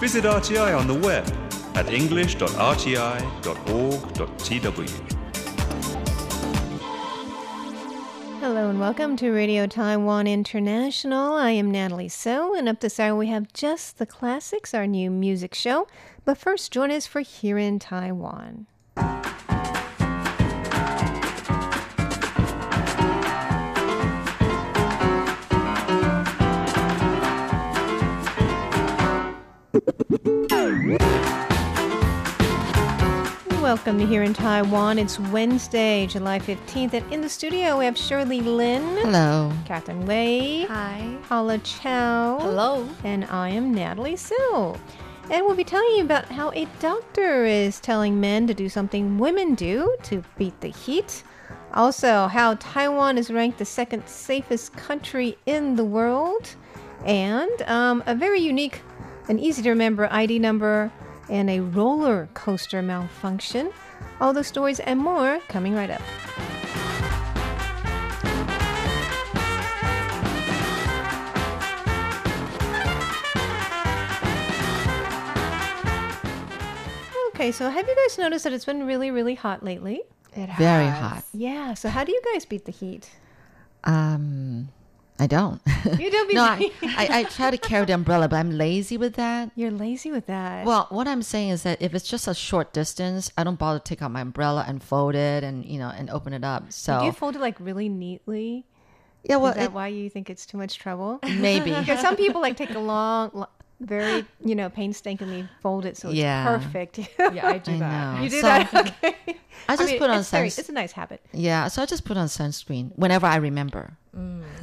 Visit RTI on the web at english.rti.org.tw. Hello and welcome to Radio Taiwan International. I am Natalie So, and up this hour we have Just the Classics, our new music show. But first, join us for Here in Taiwan. Welcome to Here in Taiwan. It's Wednesday, July 15th, and in the studio we have Shirley Lin, Hello. Catherine Wei, Hi. Paula Chow. Hello. And I am Natalie Sill. And we'll be telling you about how a doctor is telling men to do something women do to beat the heat. Also, how Taiwan is ranked the second safest country in the world. And um, a very unique and easy to remember ID number and a roller coaster malfunction. All those stories and more coming right up. Okay, so have you guys noticed that it's been really, really hot lately? It has. Very hot. Yeah, so how do you guys beat the heat? Um, I don't. You don't beat no, I. I, I try to carry the umbrella, but I'm lazy with that. You're lazy with that. Well, what I'm saying is that if it's just a short distance, I don't bother to take out my umbrella and fold it and you know and open it up. So do you fold it like really neatly? yeah, well, Is that it- why you think it's too much trouble? maybe. Because some people like take a long, lo- very you know painstakingly fold it so it's Yeah. perfect. Yeah, I do I that. know. you do So, that. Okay. I just mean, put on sunscreen. it's a nice habit. Yeah, so I just put on sunscreen whenever I remember.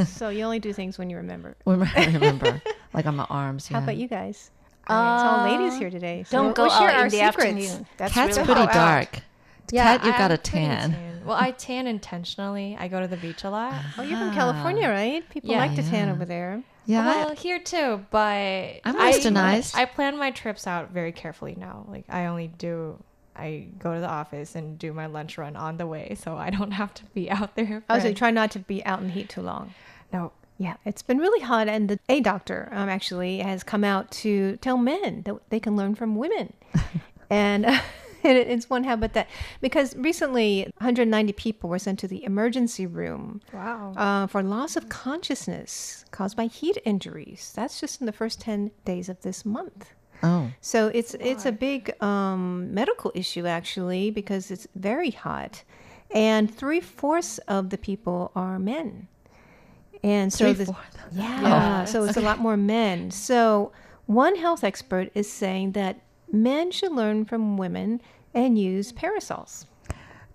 so you only do things when you remember. Whenever I remember, like on my arms. How about you guys? it's all ladies Uh, here today. So Don't go share out our in the secrets. afternoon. That's Cat's really pretty hot. Dark. Cat, you got a pretty tan. Well, I tan intentionally. I go to the beach a lot. Oh, you're from California, right? People Yeah. like to tan over there. Yeah, Well, here too, but I'm I- westernized. I plan my trips out very carefully now. Like I only do. I go to the office and do my lunch run on the way, so I don't have to be out there. Oh, so try not to be out in the heat too long. no, Yeah, it's been really hot, and the a doctor um, actually has come out to tell men that they can learn from women, and. and it- it's one habit that because recently 190 people were sent to the emergency room wow. uh, for loss of consciousness caused by heat injuries. That's just in the first 10 days of this month. oh, So it's it's a big um, medical issue actually because it's very hot, and three fourths of the people are men, and so the, Three-fourths? yeah, Yeah. so it's a lot more men. So one health expert is saying that men should learn from women and use parasols.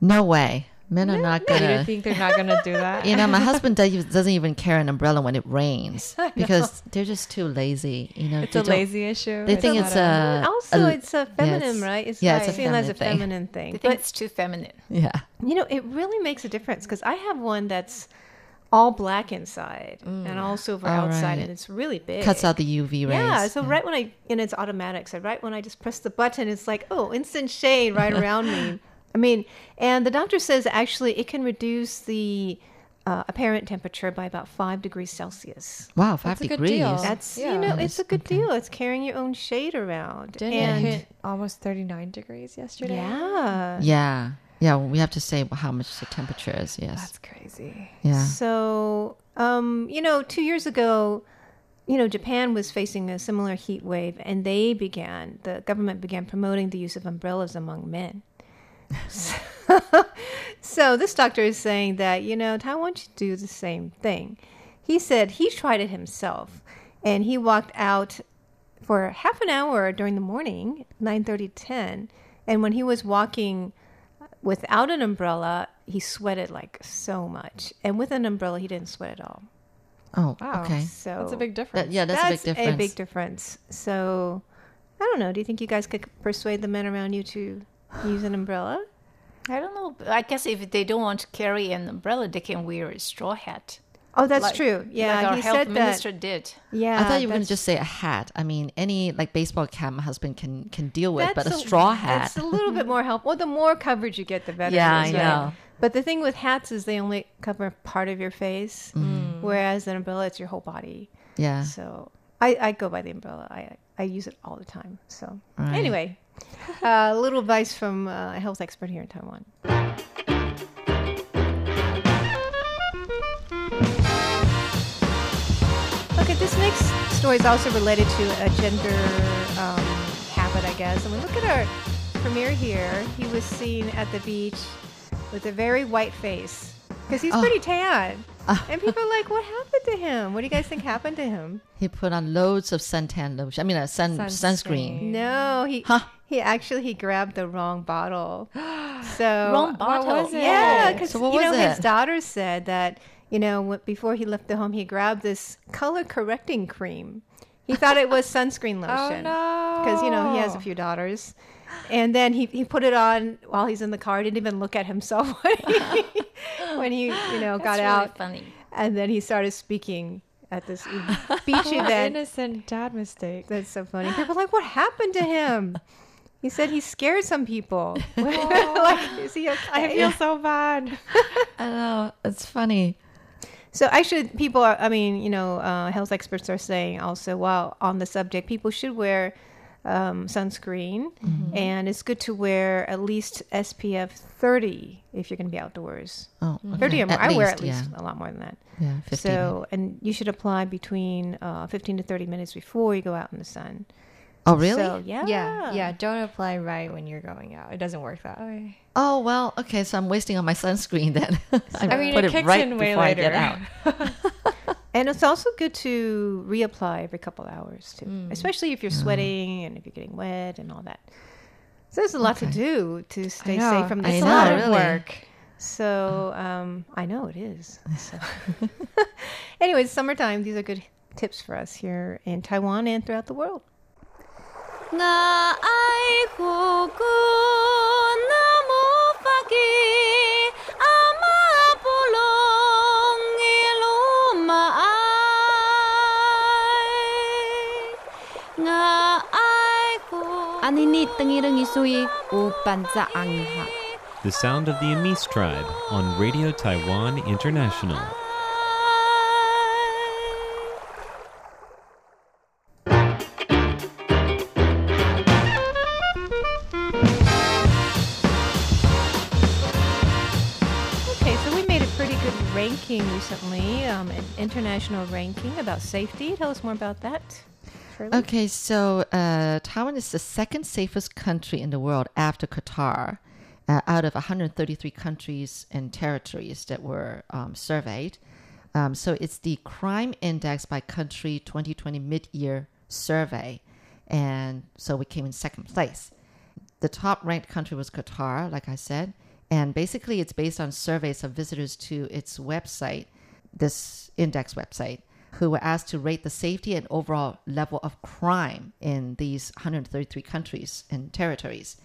no way. Men are not you gonna. You think they're not gonna do that? You know, my husband does, doesn't even carry an umbrella when it rains because they're just too lazy. You know, it's a lazy issue. They think not it's a- a also, a- it's a feminine, it's- right? It's yeah, not it's a seen as a feminine thing. feminine thing. They think But it's too feminine. yeah. You know, it really makes a difference because I have one that's all black inside and all silver All outside, right. and it's really big. Cuts out the UV rays. Yeah, so right when I and it's automatic. So right when I just press the button, it's like oh, instant shade right around me. I mean, and the doctor says actually it can reduce the uh, apparent temperature by about five degrees Celsius. Wow, five That's a good degrees. deal. That's Yeah. you know, it's a good okay. deal. It's carrying your own shade around. Didn't and it hit almost 39 degrees yesterday? yeah, Yeah. Yeah, we have to say how much the temperature is. Yes. That's crazy. yeah. So, um, you know, two years ago, you know, Japan was facing a similar heat wave, and they began, the government began promoting the use of umbrellas among men. so, so this doctor is saying that, you know, Taiwan should do the same thing. He said he tried it himself, and he walked out for half an hour during the morning, 9.30 10, and when he was walking without an umbrella, he sweated like so much. And with an umbrella, he didn't sweat at all. Oh, Wow. okay. So That's a big difference. That- yeah, that's, a big difference. A big difference. So I don't know. Do you think you guys could persuade the men around you to use an umbrella? I don't know. I guess if they don't want to carry an umbrella, they can wear a straw hat. Oh, that's Like- true. Yeah, like our he health said that. minister did. Yeah, I thought you were going to just say a hat. I mean, any like baseball cap my husband can can deal with, but a that's straw hat. That's a little bit more helpful. Well, the more coverage you get, the better. Yeah, it is, I right? know. But the thing with hats is they only cover part of your face, Mm. whereas an umbrella it's your whole body. yeah. So I, I go by the umbrella. I I use it all the time. So Right. anyway, uh, a little advice from uh, a health expert here in Taiwan. Story is also related to a gender um, habit, I guess. And we look at our premier here. He was seen at the beach with a very white face because he's Oh. pretty tan. and people are like, "What happened to him? What do you guys think happened to him?" He put on loads of suntan lotion. I mean, a sun sunscreen. Sunscreen. No, he Huh. he actually he grabbed the wrong bottle. So Wrong bottle. was it? Yeah, because So you know was his daughter said that you know before he left the home he grabbed this color correcting cream. He thought it was sunscreen Oh lotion no! because you know he has a few daughters. And then he, he put it on while he's in the car. He Didn't even look at himself when he, when he you know got really out. funny. And then he started speaking at this beach event. innocent dad mistake. That's so funny. People are like, what happened to him? He said he scared some people. like, is he okay? I feel so bad. I know. It's funny. So actually, people are. I mean, you know, uh, health experts are saying also, while on the subject, people should wear um, sunscreen, and it's good to wear at least SPF 30 if you're going to be outdoors. Oh, 30 or more. I wear at yeah. least a lot more than that. Yeah, 15. So, and you should apply between uh, 15 to 30 minutes before you go out in the sun. Oh, really? So, yeah. Yeah, yeah. Don't apply right when you're going out. It doesn't work that way. Oh, well, okay. So I'm wasting on my sunscreen then. I, I mean, put it it, kicks right in way before I get out. And it's also good to reapply every couple hours too, especially if you're sweating and if you're getting wet and all that. So there's a lot to do to stay safe from the I It's a sun. lot of really. work. So um, I know it is. So. Anyways, summertime. These are good tips for us here in Taiwan and throughout the world. 那爱护姑。The sound of the Amis tribe on Radio Taiwan International. Recently, um, an international ranking about safety. Tell us more about that. Shirley. Okay, so uh, Taiwan is the second safest country in the world after Qatar, uh, out of 133 countries and territories that were um, surveyed. Um, so it's the crime index by country 2020 mid-year survey, and so we came in second place. The top ranked country was Qatar, like I said, and basically it's based on surveys of visitors to its website, this index website, who were asked to rate the safety and overall level of crime in these 133 countries and territories.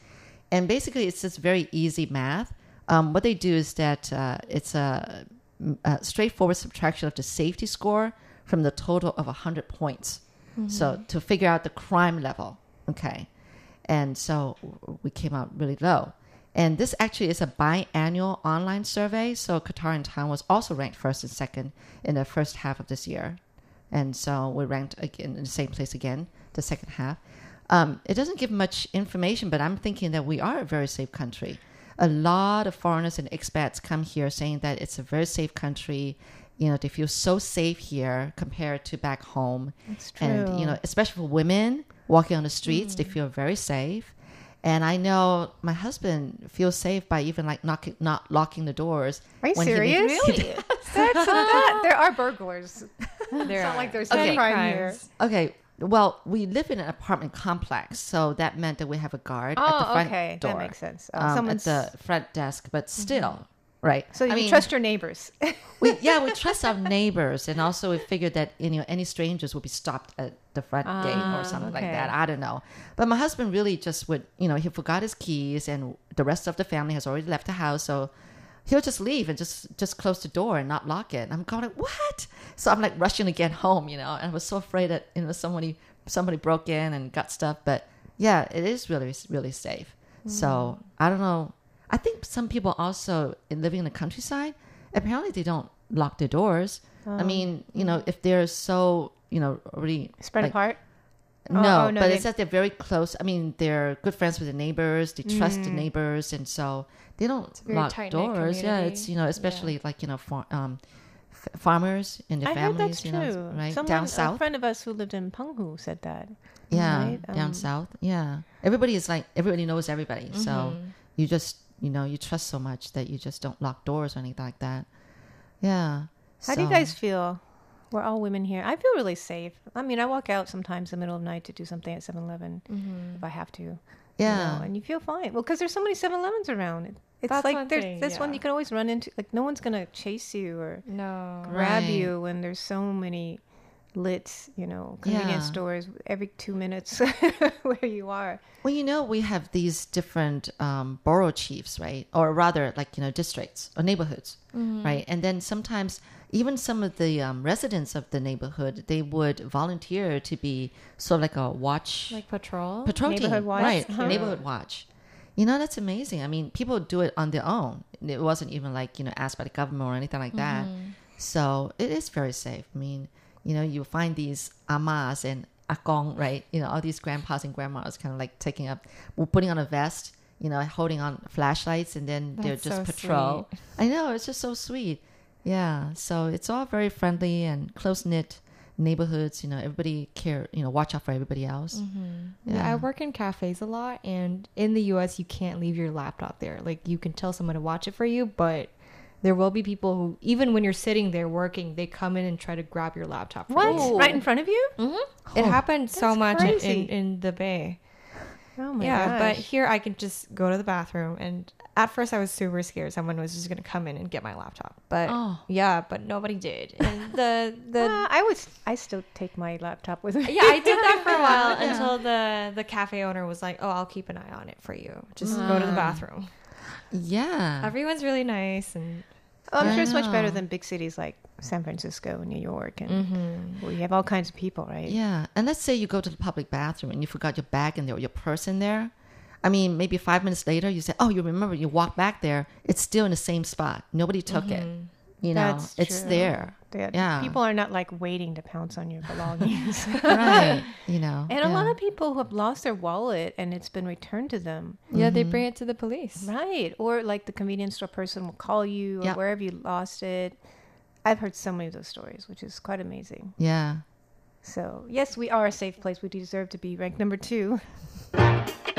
And basically, it's just very easy math. Um, what they do is that uh, it's a, a straightforward subtraction of the safety score from the total of 100 points. So to figure out the crime level, okay. And so we came out really low. And this actually is a biannual online survey. So Qatar and Taiwan was also ranked first and second in the first half of this year. And so we ranked again in the same place again, the second half. Um, it doesn't give much information, but I'm thinking that we are a very safe country. A lot of foreigners and expats come here saying that it's a very safe country. You know, they feel so safe here compared to back home. That's And, you know, especially for women walking on the streets, they feel very safe. And I know my husband feels safe by even like knocking, not locking the doors. Are you when he serious? leaves- Really? That's that. There are burglars. There not are like there's Okay. no crime here. crimes. Okay. Well, we live in an apartment complex, so that meant that we have a guard at the Oh, front okay, door. that makes sense. Uh, um, at the front desk, but still, right? so you I mean, trust your neighbors. we, yeah, we trust our neighbors, and also we figured that you know any strangers would be stopped at the front gate or something like Ah, that. I don't know, but my husband really just would, you know, he forgot his keys, and the rest of the family has already left the house, so he'll just leave and just just close the door and not lock it. And I'm going, like, what? So I'm like rushing to get home, you know, and I was so afraid that you know somebody somebody broke in and got stuff, but yeah, it is really really safe. So I don't know. I think some people also in living in the countryside, apparently they don't lock their doors. I mean, you know, if they're so, you know, already Spread like, apart. Oh, No, oh, no, but they- it's that they're very close. I mean, they're good friends with the neighbors. They trust Mm. the neighbors, and so they don't lock doors. Yeah, it's you know, especially like you know, um, f- farmers and their I families. that's you true. right Someone, down A friend of us who lived in Penghu said that. Yeah, right? down Um, south. Yeah, everybody is like everybody knows everybody. So Mm-hmm. you just you know you trust so much that you just don't lock doors or anything like that. Yeah. How do you guys feel? We're all women here. I feel really safe. I mean, I walk out sometimes in the middle of the night to do something at 7-Eleven mm-hmm. if I have to. you Yeah. know, and you feel fine. Well, because there's so many 7-Elevens around. It's That's like there's thing, this one you can always run into. Like no one's gonna chase you or No. grab Right. you when there's so many lit, you know, convenience Yeah. stores every two minutes where you are. Well, you know, we have these different um, borough chiefs, right? Or rather, like, you know, districts or neighborhoods, Mm-hmm. right? And then sometimes even some of the um, residents of the neighborhood, they would volunteer to be sort of like a watch Like patrol. patrol Neighborhood team, watch? right? Uh-huh. Neighborhood watch. You know, that's amazing. I mean, people do it on their own. It wasn't even like, you know, asked by the government or anything like that. Mm-hmm. So it is very safe. I mean, you know, you find these amas and akong, right? You know, all these grandpas and grandmas kind of like taking up, putting on a vest, you know, holding on flashlights, and then they're just so patrol. I know, it's just so sweet. Yeah. So it's all very friendly and close knit neighborhoods. You know, everybody care, you know, watch out for everybody else. Mm-hmm. Yeah. I work in cafes a lot, and in the U.S., you can't leave your laptop there. Like you can tell someone to watch it for you, but there will be people who, even when you're sitting there working, they come in and try to grab your laptop. What? You. Right in front of you? It happened so much in, in, in the Bay. Oh my god. yeah, but here I can just go to the bathroom, and at first I was super scared someone was just gonna come in and get my laptop. But Oh. yeah, but nobody did. And the the Uh, I would. I still take my laptop with me. yeah, I did that for a while until the the cafe owner was like, "Oh, I'll keep an eye on it for you. Just go to the bathroom." Yeah. Everyone's really nice, and Oh, I'm I sure it's much better than big cities like San Francisco and New York, and Mm-hmm. where you have all kinds of people, right? Yeah, and let's say you go to the public bathroom and you forgot your bag in there or your purse in there. I mean, maybe five minutes later, you say, "Oh, you remember?" You walk back there; it's still in the same spot. Nobody took it. You know, That's it's true. there. Yeah, Yeah. People are not like waiting to pounce on your belongings. right? You know, And a lot of people who have lost their wallet and it's been returned to them. yeah, they mm-hmm. bring it to the police. Right. Or like the convenience store person will call you or Yep. wherever you lost it. I've heard so many of those stories, which is quite amazing. yeah. So, yes, we are a safe place. We deserve to be ranked number two.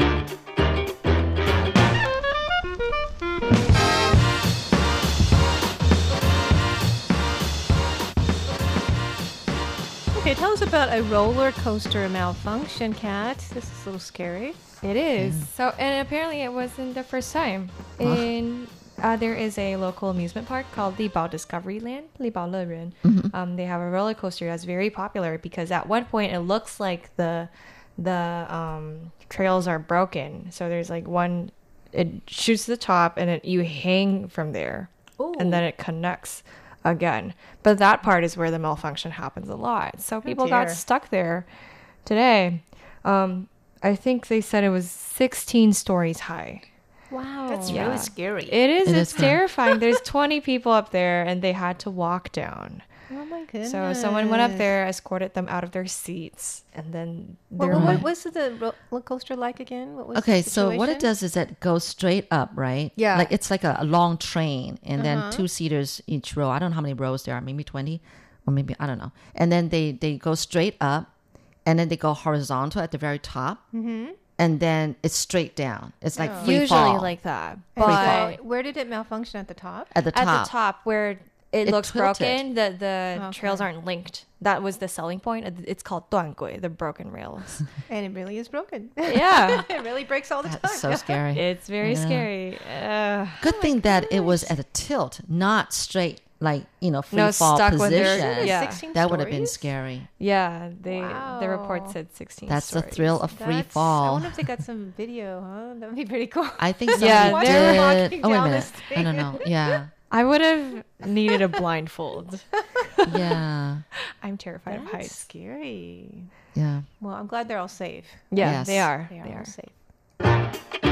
Okay, tell us about a roller coaster malfunction, Kat. This is a little scary. It is. So, and apparently it wasn't the first time. In uh, there is a local amusement park called Libao Discovery Land, Libao Leruan. Um, they have a roller coaster that's very popular because at one point it looks like the the um, trails are broken. So there's like one, it shoots to the top and it, you hang from there, and then it connects again. But that part is where the malfunction happens a lot. So people got stuck there today. Um, I think they said it was 16 stories high. Wow. That's Yeah. really scary. It is. It it's is terrifying. There's 20 people up there, and they had to walk down. Oh my goodness. So someone went up there, escorted them out of their seats, and then What, their what, what was the roller coaster like again? What was Okay, the so what it does is it goes straight up, right? Yeah. Like it's like a, a long train, and Uh-huh. then two seaters each row. I don't know how many rows there are, maybe twenty, or maybe I don't know. And then they they go straight up, and then they go horizontal at the very top, mm-hmm. and then it's straight down. It's like free usually fall like that. And But so where did it malfunction at the top? at the top. at the top where it, It looks tilted. broken, the the Okay. trails aren't linked. That was the selling point. It's called 断轨, the broken rails. And it really is broken. yeah, it really breaks all the time. So scary. it's very Yeah. scary. Uh, Good thing that it was at a tilt, not straight, like you know, free No, fall stuck when they're- position. Yeah. That would have been scary. yeah, they the report said 16. That's the thrill of free That's- I fall. wonder if they got some video, huh? That would be pretty cool. I think somebody Yeah, they're did. walking Oh wait a down minute. this I don't know. Yeah, I would have needed a blindfold. yeah, I'm terrified of heights. scary. yeah. Well, I'm glad they're all safe. Yeah, Yes. they are. They are They all are. safe.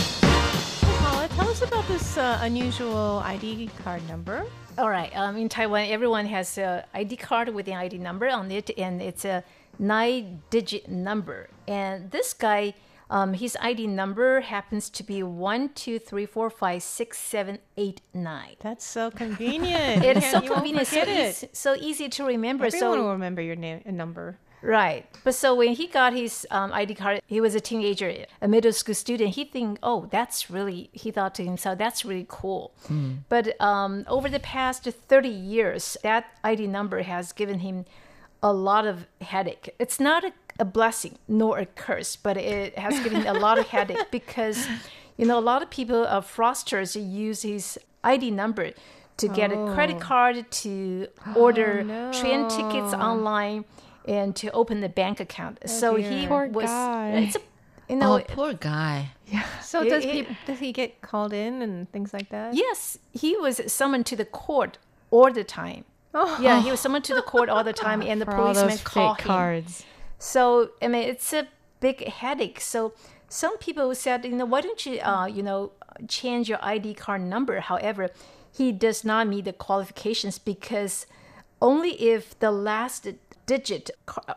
Hey, Paula, tell us about this an unusual ID card number? All right. Um, in Taiwan, everyone has an ID card with an ID number on it, and it's a nine-digit number. And this guy, um, his ID number happens to be one, two, three, four, five, six, seven, eight, nine. That's so convenient. It is You so can't- you won't convenient, so it. easy, so easy to remember. Everyone so will remember your name and number. Right. But so when he got his um, ID card, he was a teenager, a middle school student. He think, oh, that's really, he thought to himself, that's really cool. But um, over the past 30 years, that ID number has given him a lot of headache. It's not a, a blessing nor a curse, but it has given a lot of headache because, you know, a lot of people, uh, fraudsters, use his ID number to get a credit card, to order train tickets online, and to open the bank account. so he Poor was. guy. It's a, you know, oh, poor guy. Yeah. So It- does it- he does he get called in and things like that? Yes, he was summoned to the court all the time. Yeah, he was summoned to the court all the time, and the For those call him. cards. So I mean, it's a big headache. So some people said, you know, why don't you, uh, you know, change your ID card number? However, he does not meet the qualifications because only if the last digit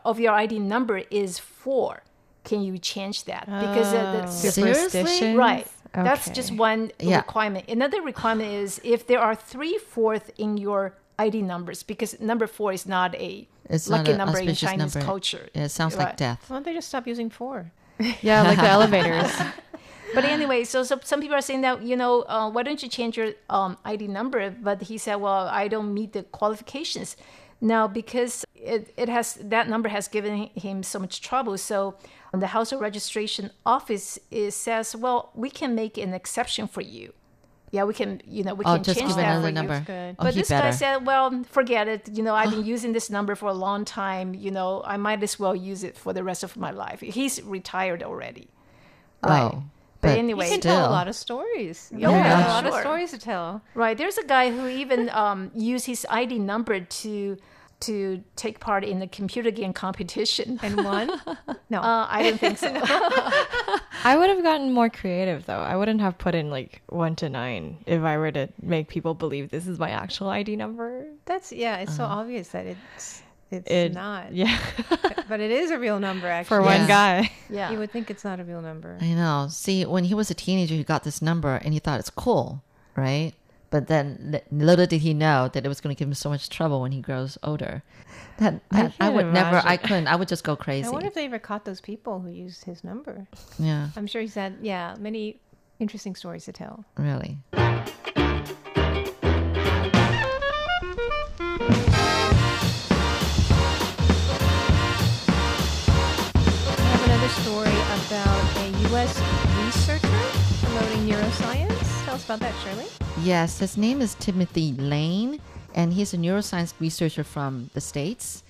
of your ID number is four can you change that because uh, the, Seriously? Superstitions? Right. That's just one Yeah. requirement. Another requirement is if there are three fourth in your ID numbers, because number four is not a It's lucky not a number in Chinese number. culture. Yeah, it sounds like death. Why don't they just stop using four? Yeah, like the elevators. But anyway, so, so some people are saying that you know uh, why don't you change your um, ID number? But he said, well, I don't meet the qualifications. Now because it, it has that number has given him so much trouble, so the Household Registration Office is, says, well, we can make an exception for you. Yeah, we can, you know, we Oh, can just change give that another for you. number. good. Oh, but he this better. guy said, "Well, forget it. You know, I've been using this number for a long time. You know, I might as well use it for the rest of my life." He's retired already. Right. Oh, But, but anyway, You can Still. tell a lot of stories. You Oh, have yeah, a lot of sure. stories to tell. right. There's a guy who even um, used his ID number to to take part in the computer game competition. And won? No. Uh, I don't think so. I would have gotten more creative though. I wouldn't have put in like one to nine if I were to make people believe this is my actual ID number. That's yeah. It's so obvious that it's it's It, not. Yeah, But it is a real number. Actually, for one Yeah. guy. yeah. You would think it's not a real number. I know. See, when he was a teenager, he got this number and he thought it's cool, right? But then little did he know that it was going to give him so much trouble when he grows older. That, I that I, can't would never. I couldn't. I would just go crazy. I wonder if they ever caught those people who used his number. yeah, I'm sure he's had yeah many interesting stories to tell. really. I have another story about a U.S. researcher promoting neuroscience. Tell us about that, Shirley. Yes, his name is Timothy Lane, and he's a neuroscience researcher from the States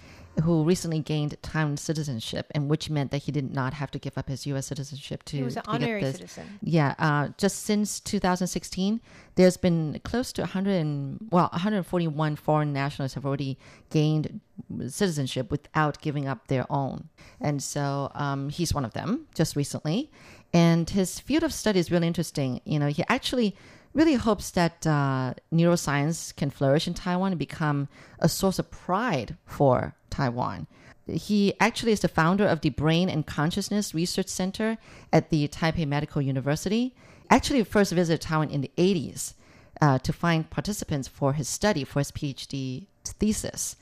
who recently gained Taiwan citizenship, and which meant that he did not have to give up his U.S. citizenship to, He was an honorary this. citizen. Yeah, uh, just since 2016, there's been close to 100, and, well, 141 foreign nationals have already gained citizenship without giving up their own, and so um, he's one of them just recently. And his field of study is really interesting. You know, he actually really hopes that uh, neuroscience can flourish in Taiwan and become a source of pride for Taiwan. He actually is the founder of the Brain and Consciousness Research Center at the Taipei Medical University. Actually, first visited Taiwan in the 80s uh, to find participants for his study, for his PhD thesis.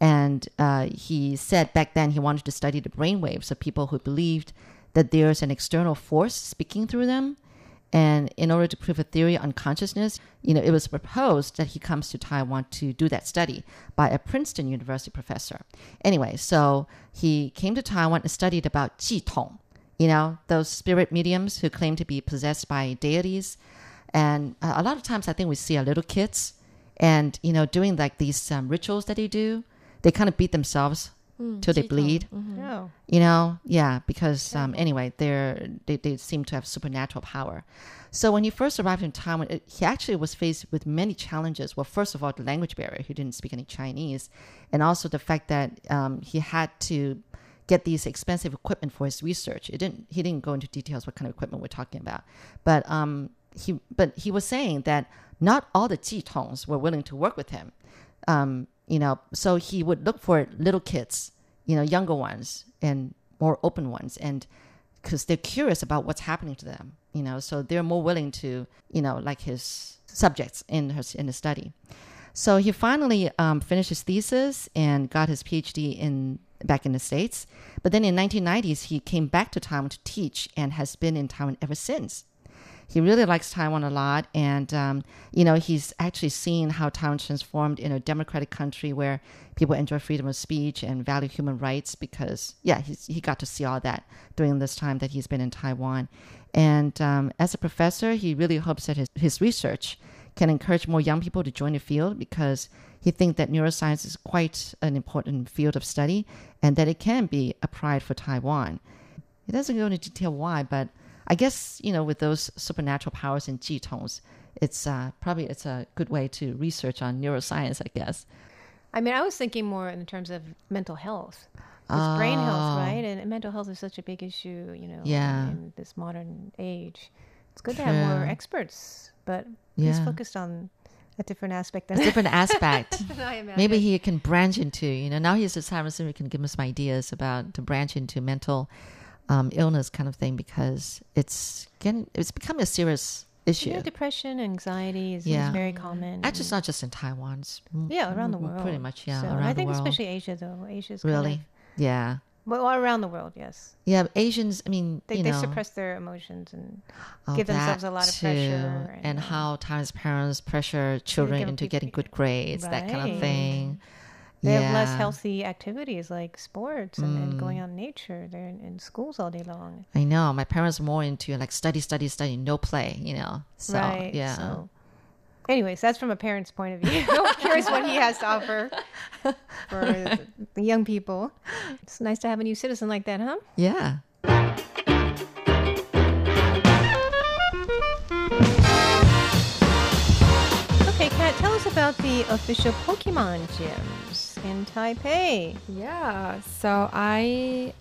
And uh, he said back then he wanted to study the brainwaves of people who believed that there's an external force speaking through them. And in order to prove a theory on consciousness, you know, it was proposed that he comes to Taiwan to do that study by a Princeton University professor. Anyway, so he came to Taiwan and studied about Jitong, you know, those spirit mediums who claim to be possessed by deities. And uh, a lot of times I think we see our little kids and, you know, doing like these um, rituals that they do, they kind of beat themselves till they bleed? Oh, you know? Yeah because um, anyway they're they, they seem to have supernatural power. So when he first arrived in taiwan it, he actually was faced with many challenges. Well first of all the language barrier. He didn't speak any chinese. And also the fact that um, he had to get these expensive equipment for his research. It didn't he didn't go into details what kind of equipment we're talking about. But um, he but he was saying that not all the Jitongs were willing to work with him. Um, you know, so he would look for little kids, you know, younger ones and more open ones, and because they're curious about what's happening to them, you know, so they're more willing to, you know, like his subjects in his in the study. So he finally um, finished his thesis and got his PhD in back in the states. But then in 1990s, he came back to Taiwan to teach and has been in Taiwan ever since. He really likes Taiwan a lot, and um, you know he's actually seen how Taiwan transformed in a democratic country where people enjoy freedom of speech and value human rights. Because yeah, he's, he got to see all that during this time that he's been in Taiwan. And um, as a professor, he really hopes that his, his research can encourage more young people to join the field because he thinks that neuroscience is quite an important field of study and that it can be applied for Taiwan. It doesn't go into detail why, but I guess you know with those supernatural powers in Jitongs, it's uh, probably it's a good way to research on neuroscience. I guess. I mean, I was thinking more in terms of mental health. It's brain health, Oh. right? And mental health is such a big issue, you know, Yeah. in this modern age. It's good to have more experts, but he's focused on a different aspect than Different aspect. Maybe he can branch into, you know, now he's a Simon he can give him some ideas about to branch into mental um, illness kind of thing because it's getting, it's becoming a serious issue. Yeah, depression, anxiety is, is very common. Actually, it's not just in Taiwan. It's yeah, around the world. Pretty much, yeah, So, around I think especially Asia, though. Asia's really, Kind yeah, well, around the world, yes. yeah. Asians, I mean, They, know, suppress their emotions and oh, give themselves a lot of too. pressure and, and, how Taiwan's parents pressure children into getting good grades, that kind of thing. They yeah. have less healthy activities like sports and, and going Mm. out in nature. They're in, in schools all day long. I know. My parents are more into like study, study, study, no play. You know. So right. yeah. So, anyways, that's from a parent's point of view. I'm curious what he has to offer for the, young people. It's nice to have a new citizen like that, huh? Yeah. Okay, Kat, tell us about the official Pokemon gyms in Taipei. Yeah, so I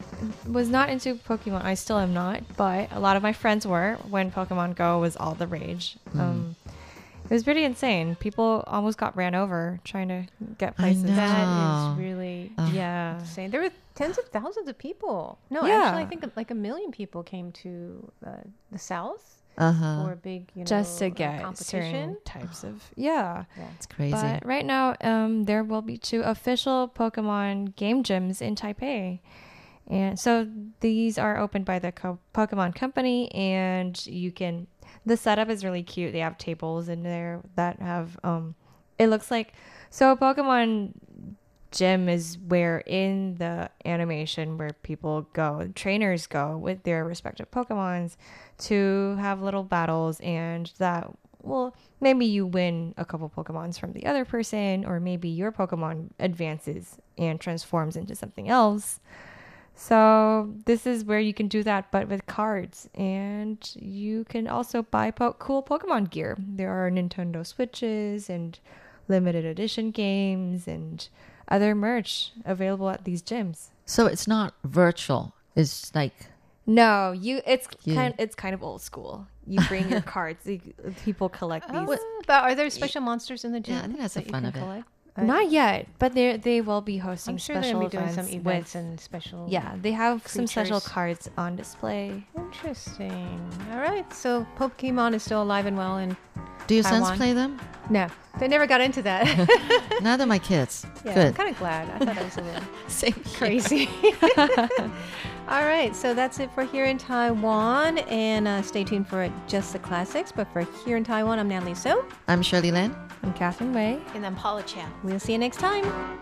was not into Pokemon. I still am not, but a lot of my friends were when Pokemon Go was all the rage. Hmm. Um, it was pretty insane. People almost got ran over trying to get places. know. That is really Yeah. insane. There were tens of thousands of people. No, Yeah. actually, I think like a million people came to uh, the south Uh huh. for big, you know, Just to uh, get competition. certain types of yeah. It's crazy. But right now, um, there will be two official Pokemon game gyms in Taipei. And so these are opened by the co- Pokemon Company, and you can. The setup is really cute. They have tables in there that have. Um, it looks like so. Pokemon gym is where in the animation where people go, trainers go with their respective Pokemons to have little battles, and that well, maybe you win a couple Pokemons from the other person, or maybe your Pokemon advances and transforms into something else. So this is where you can do that, but with cards, and you can also buy po- cool Pokemon gear. There are Nintendo Switches and limited edition games and other merch available at these gyms. so it's not virtual. It's like No, you. It's You- kind. It's kind of old school. You bring your cards. you- People collect uh, these. Oh, but are there special monsters in the gym? Yeah, I think that's the that you fun can of it. Collect? Not yet, but they they will be hosting I'm sure they're special gonna be doing some events with. and special. Yeah, they have some special cards on display. Interesting. All right. So Pokemon is still alive and well, and do your sons play them? no, they never got into that. Neither my kids. yeah, I'm kind of glad. I thought that was a little crazy. All right, so that's it for here in Taiwan, and uh, stay tuned for just the classics. But for here in Taiwan, I'm Natalie So, I'm Shirley Lin. I'm Catherine Wei. And then Paula Chow. we'll see you next time.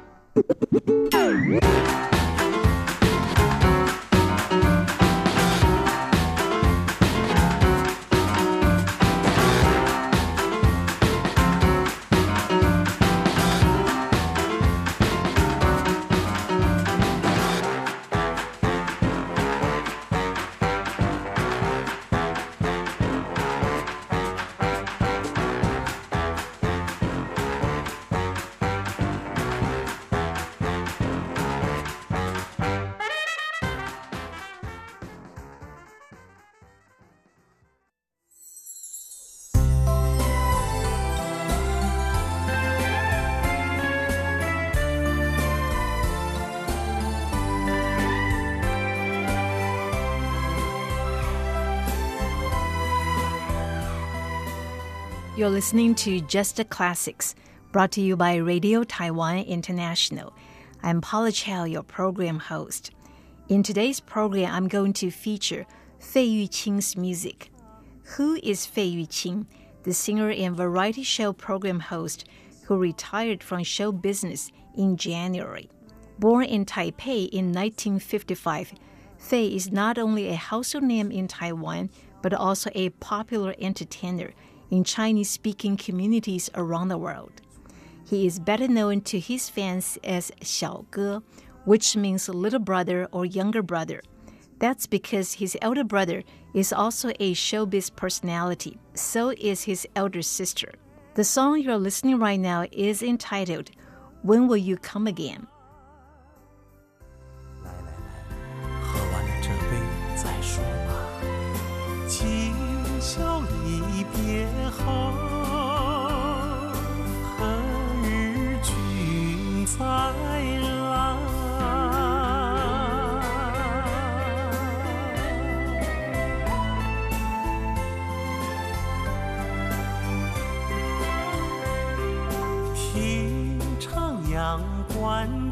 You're listening to Just the Classics, brought to you by Radio Taiwan International. I'm Paula Chow, your program host. In today's program, I'm going to feature Fei Yuqing's music. Who is Fei Yuqing, the singer and variety show program host who retired from show business in January? Born in Taipei in 1955, Fei is not only a household name in Taiwan, but also a popular entertainer in Chinese speaking communities around the world. He is better known to his fans as Xiao Ge, which means little brother or younger brother. That's because his elder brother is also a showbiz personality, so is his elder sister. The song you're listening right now is entitled When Will You Come Again? 后，何日君再来？听徜徉关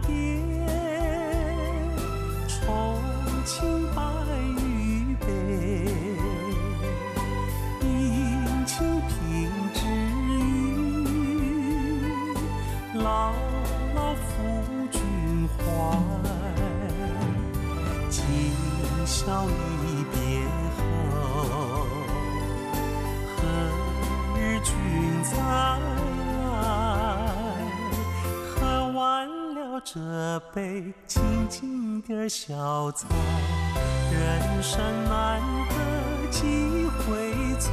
点小菜，人生难得几回醉，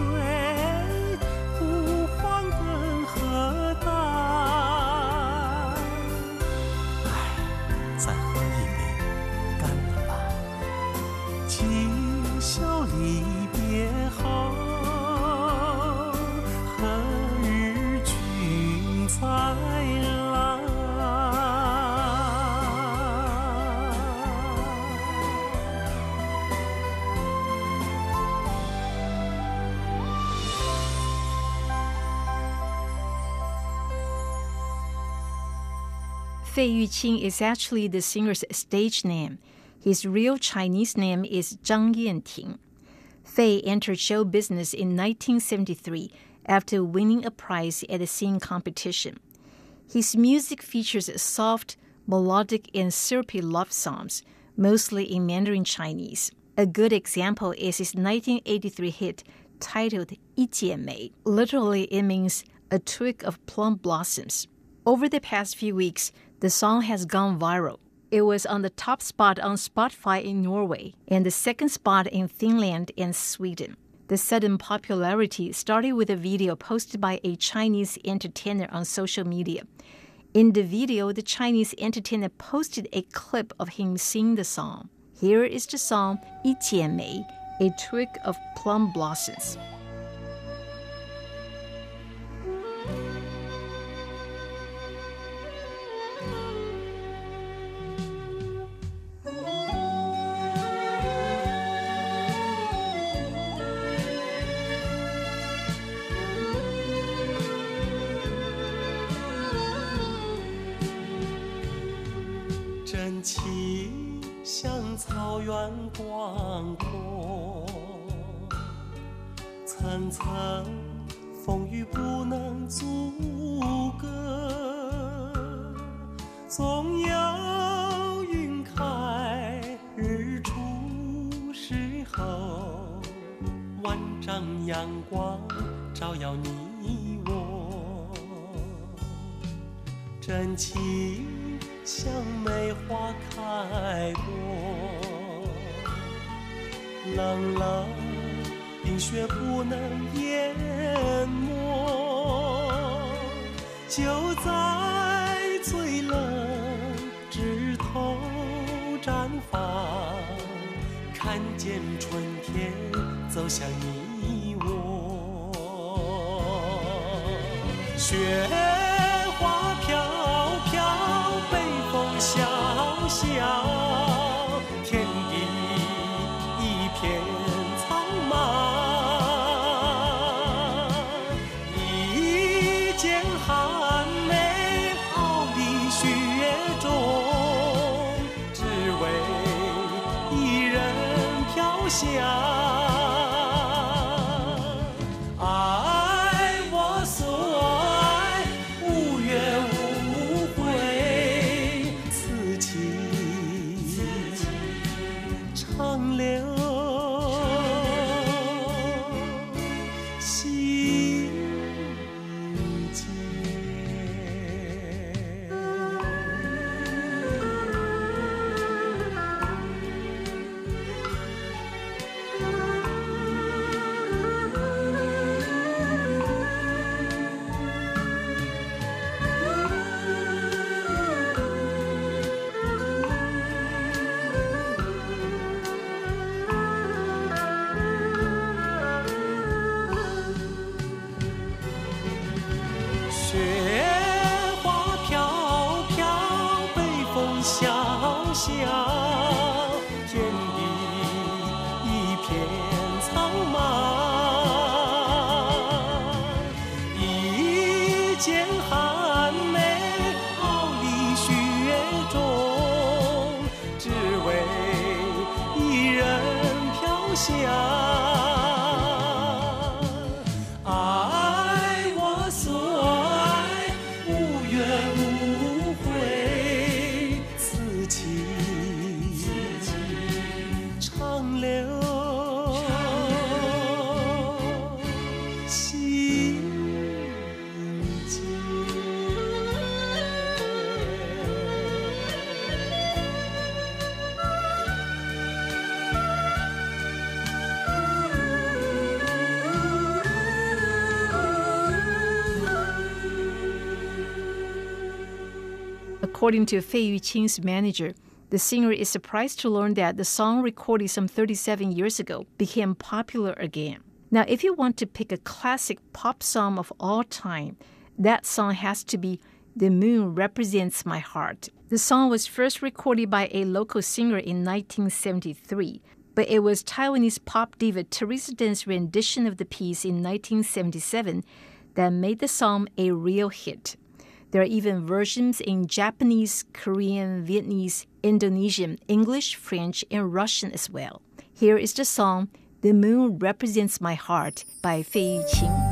Fei Yuqing is actually the singer's stage name. His real Chinese name is Zhang Yanting. Fei entered show business in 1973 after winning a prize at a singing competition. His music features soft, melodic, and syrupy love songs, mostly in Mandarin Chinese. A good example is his 1983 hit titled Yijianmei. Literally, it means a twig of plum blossoms. Over the past few weeks, the song has gone viral. It was on the top spot on Spotify in Norway and the second spot in Finland and Sweden. The sudden popularity started with a video posted by a Chinese entertainer on social media. In the video, the Chinese entertainer posted a clip of him singing the song. Here is the song 一剪梅, a twig of plum blossoms. 情像草原广阔，层层风雨不能阻隔，总有云开日出时候，万丈阳光照耀你我。真情像梅花开过，冷冷冰雪不能淹没，就在最冷枝头绽放，看见春天走向你我。雪 Oh. According to Fei Yuqing's manager, the singer is surprised to learn that the song recorded some 37 years ago became popular again. Now, if you want to pick a classic pop song of all time, that song has to be The Moon Represents My Heart. The song was first recorded by a local singer in 1973, but it was Taiwanese pop diva Teresa Deng's rendition of the piece in 1977 that made the song a real hit. There are even versions in Japanese, Korean, Vietnamese, Indonesian, English, French, and Russian as well. Here is the song The Moon Represents My Heart by Fei Yuqing.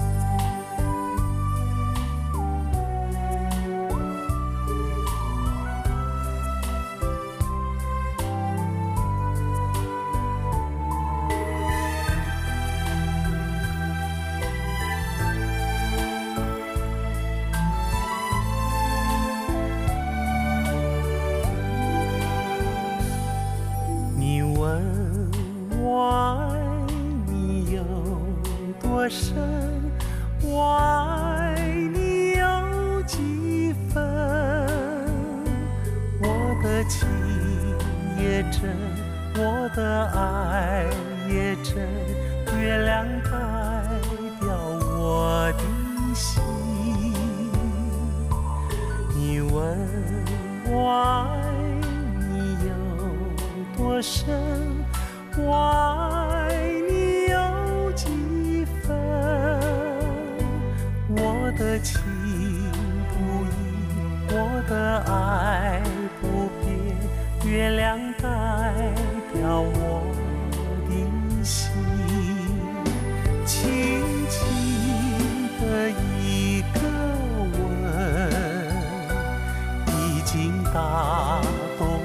打动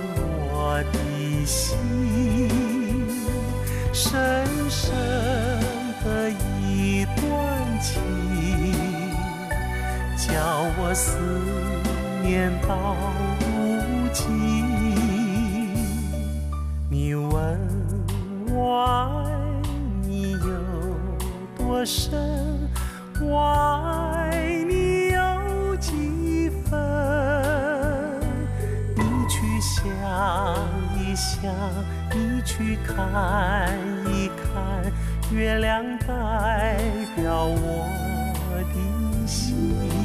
我的心，深深的一段情，叫我思念到如今。你问我爱你有多深，我爱想，你去看一看，月亮代表我的心。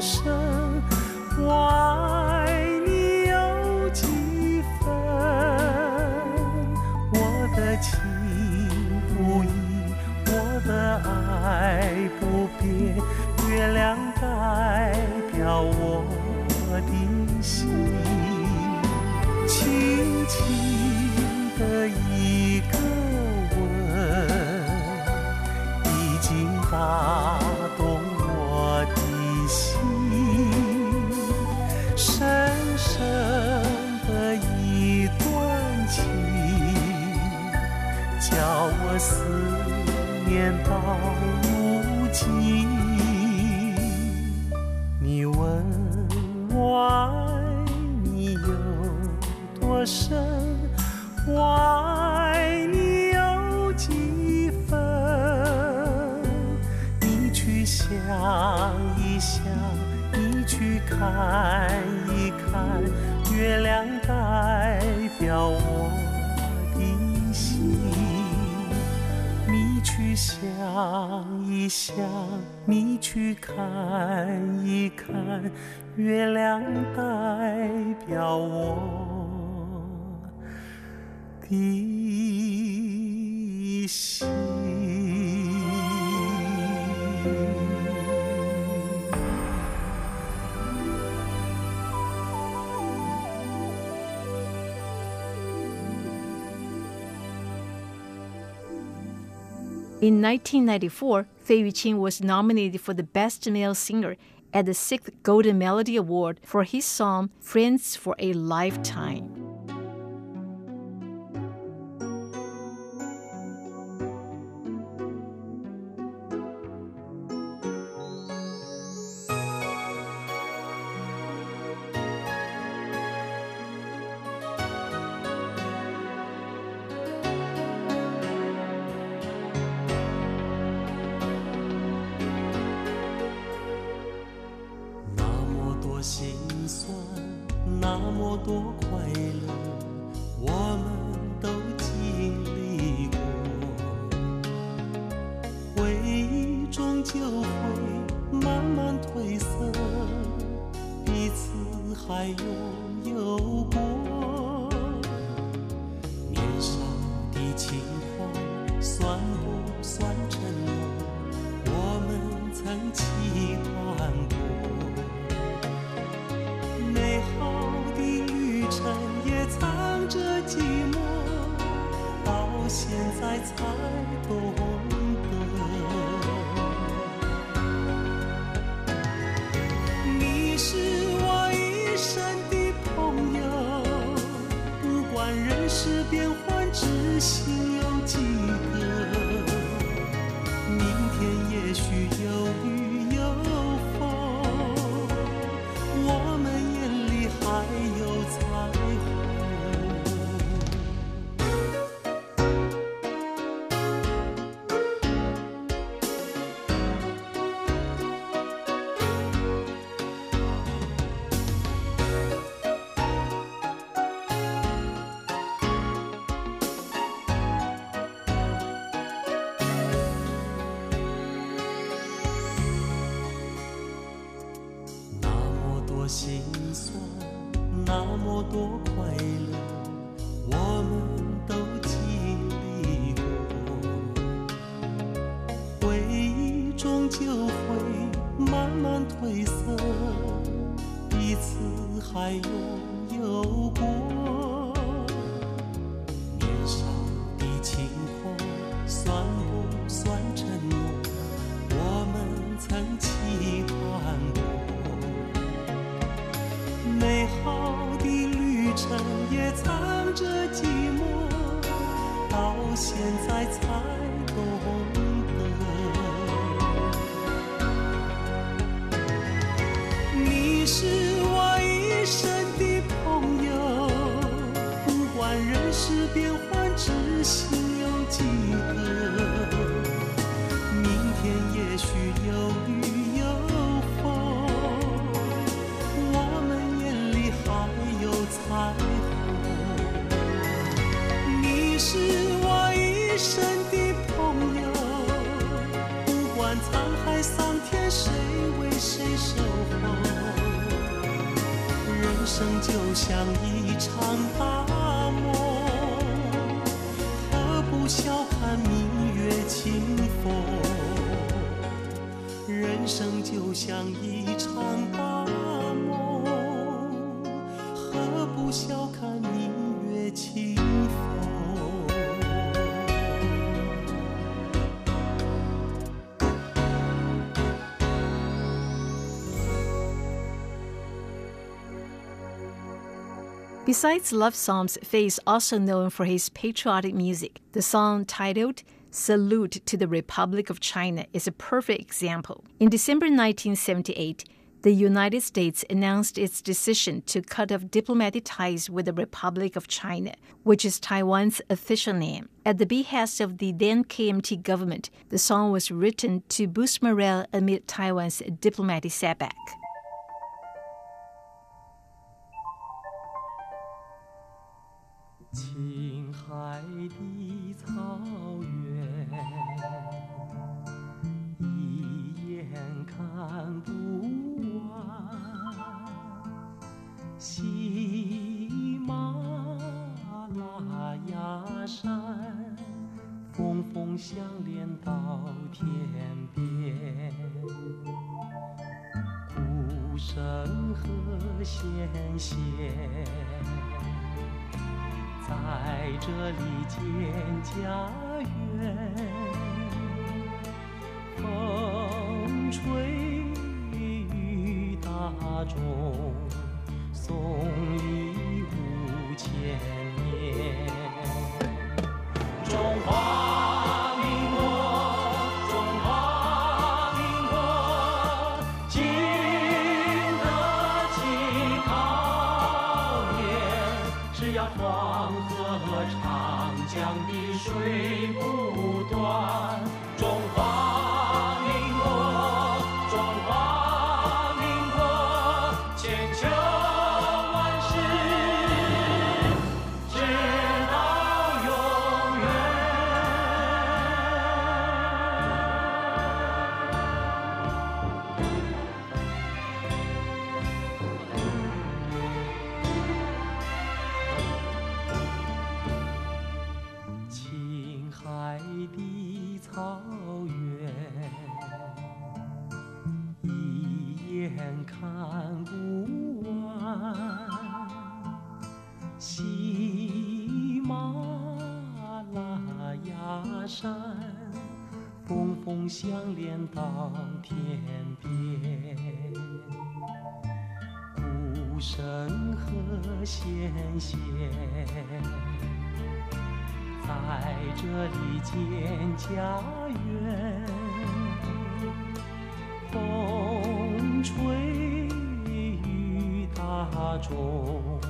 有多深，我爱你有几分？我的情不移，我的爱不变，月亮代表我的心。轻轻的思念到如今你问我爱你有多深我爱你有几分？你去想一想你去看一看月亮代表我。想一想你去看一看月亮代表我的心。In 1994, Fei Yuqing was nominated for the Best Male Singer at the 6th Golden Melody Award for his song Friends for a Lifetime. 是我一生的朋友，不管人世变幻，知心。Besides love songs, Fei is also known for his patriotic music. The song titled Salute to the Republic of China is a perfect example. In December 1978, the United States announced its decision to cut off diplomatic ties with the Republic of China, which is Taiwan's official name. At the behest of the then KMT government, the song was written to boost morale amid Taiwan's diplomatic setback. 青海的草在这里建家看不完。喜马拉雅山，峰峰相连到天边。鼓声和弦弦。在这里建家园， 안아줘.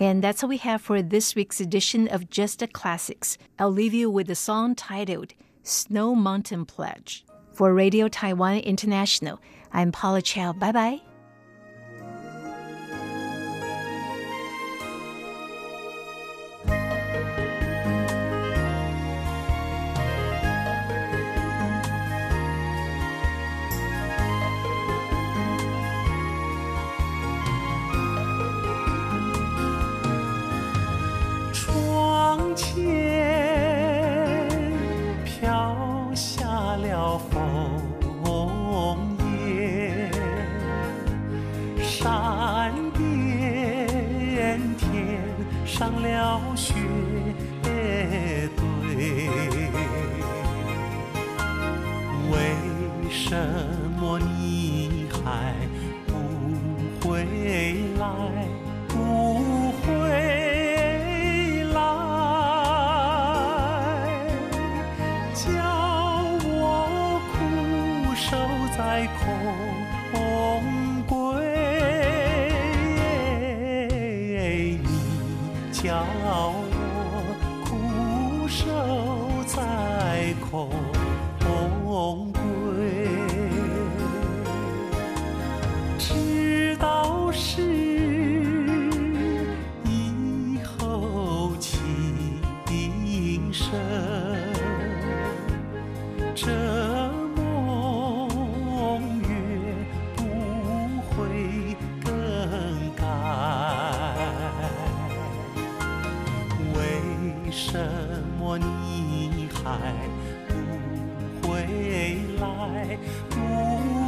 And that's all we have for this week's edition of Just the Classics. I'll leave you with a song titled Snow Mountain Pledge. For Radio Taiwan International, I'm Paula Chow. Bye bye. “什么你还不回来？不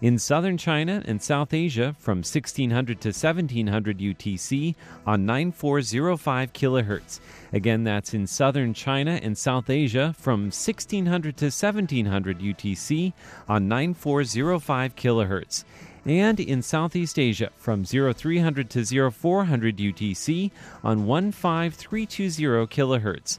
In southern China and South Asia from 1600 to 1700 UTC on 9405 kHz. Again, that's in southern China and South Asia from 1600 to 1700 UTC on 9405 kHz. And in Southeast Asia from 0300 to 0400 UTC on 15320 kHz.